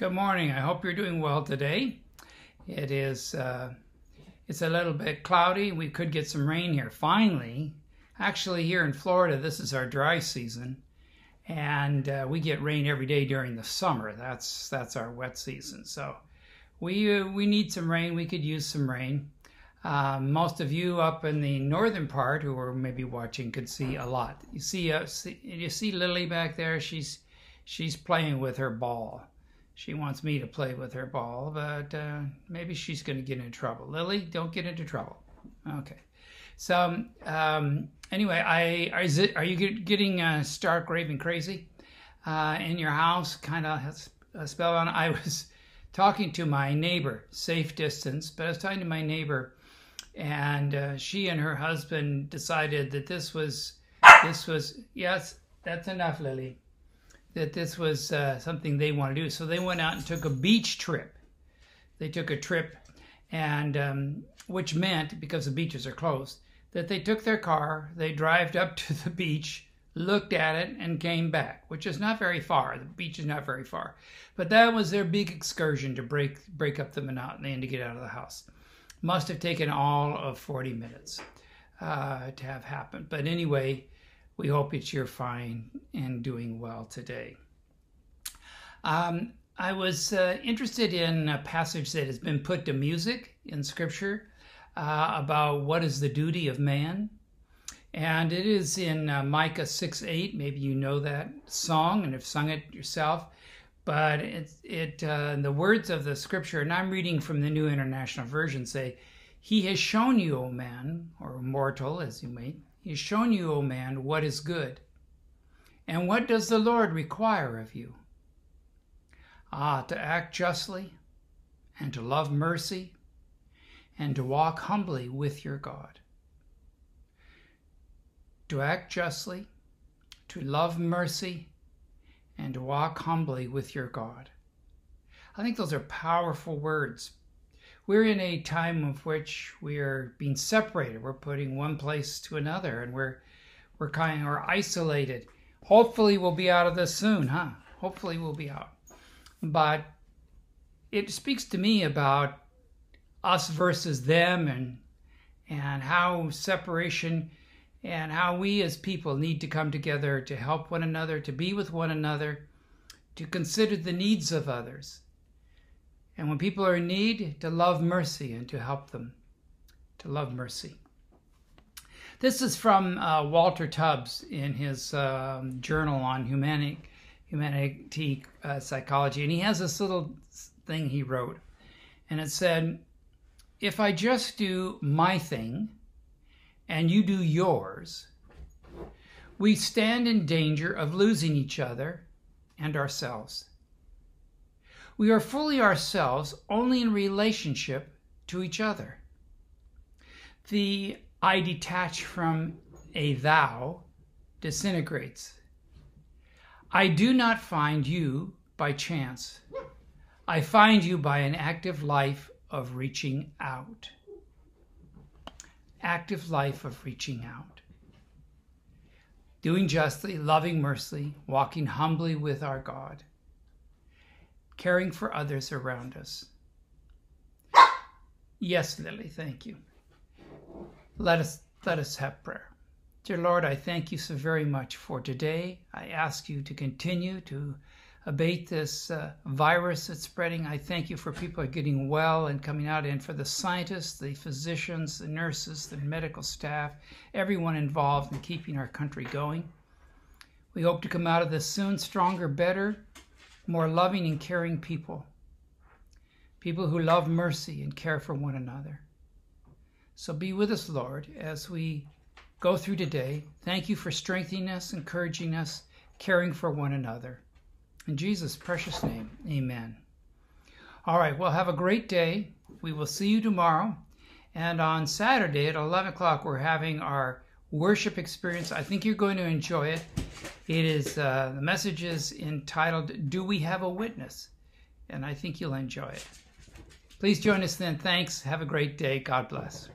Good morning. I hope you're doing well today. It is uh, it's a little bit cloudy. We could get some rain here finally. Actually, here in Florida, this is our dry season, and uh, we get rain every day during the summer. That's that's our wet season. So we uh, we need some rain. We could use some rain. Uh, most of you up in the northern part who are maybe watching could see a lot. You see, uh, see you see Lily back there. She's she's playing with her ball she wants me to play with her ball, but uh, maybe she's going to get into trouble. Lily, don't get into trouble. Okay. So um, anyway, I is it? Are you getting uh, stark raving crazy uh, in your house? Kind of has a spell on. I was talking to my neighbor, safe distance, but I was talking to my neighbor, and uh, she and her husband decided that this was this was yes, that's enough, Lily that this was uh, something they want to do. So they went out and took a beach trip. They took a trip, and um, which meant because the beaches are closed, that they took their car, they drove up to the beach, looked at it, and came back, which is not very far. The beach is not very far, but that was their big excursion to break break up the monotony and to get out of the house. Must have taken all of 40 minutes uh, to have happened. But anyway, we hope that you're fine and doing well today. Um, I was uh, interested in a passage that has been put to music in Scripture uh, about what is the duty of man. And it is in uh, Micah 6 8. Maybe you know that song and have sung it yourself. But it, it uh, the words of the scripture, and I'm reading from the New International Version, say, He has shown you, O man, or mortal, as you may, he has shown you, O man, what is good. And what does the Lord require of you? Ah, to act justly, and to love mercy, and to walk humbly with your God. To act justly, to love mercy, and to walk humbly with your God. I think those are powerful words we're in a time of which we are being separated. We're putting one place to another, and we're we're kind of we're isolated. Hopefully, we'll be out of this soon, huh? Hopefully, we'll be out. But it speaks to me about us versus them, and and how separation and how we as people need to come together to help one another, to be with one another, to consider the needs of others and when people are in need, to love mercy and to help them, to love mercy. This is from uh, Walter Tubbs in his um, journal on humanity, humanity uh, psychology, and he has this little thing he wrote, and it said, "If I just do my thing, and you do yours, we stand in danger of losing each other and ourselves." We are fully ourselves only in relationship to each other. The I detach from a thou disintegrates. I do not find you by chance. I find you by an active life of reaching out. Active life of reaching out. Doing justly, loving mercy, walking humbly with our God caring for others around us. Yes, Lily, thank you. Let us let us have prayer. Dear Lord, I thank you so very much for today. I ask you to continue to abate this uh, virus that's spreading. I thank you for people getting well and coming out, and for the scientists, the physicians, the nurses, the medical staff, everyone involved in keeping our country going. We hope to come out of this soon stronger, better, more loving and caring people, people who love mercy and care for one another. So be with us, Lord, as we go through today. Thank you for strengthening us, encouraging us, caring for one another. In Jesus' precious name, amen. All right, well, have a great day. We will see you tomorrow. And on Saturday at 11 o'clock, we're having our worship experience. I think you're going to enjoy it. It is uh, the message is entitled "Do We Have a Witness?" and I think you'll enjoy it. Please join us then. Thanks. Have a great day. God bless.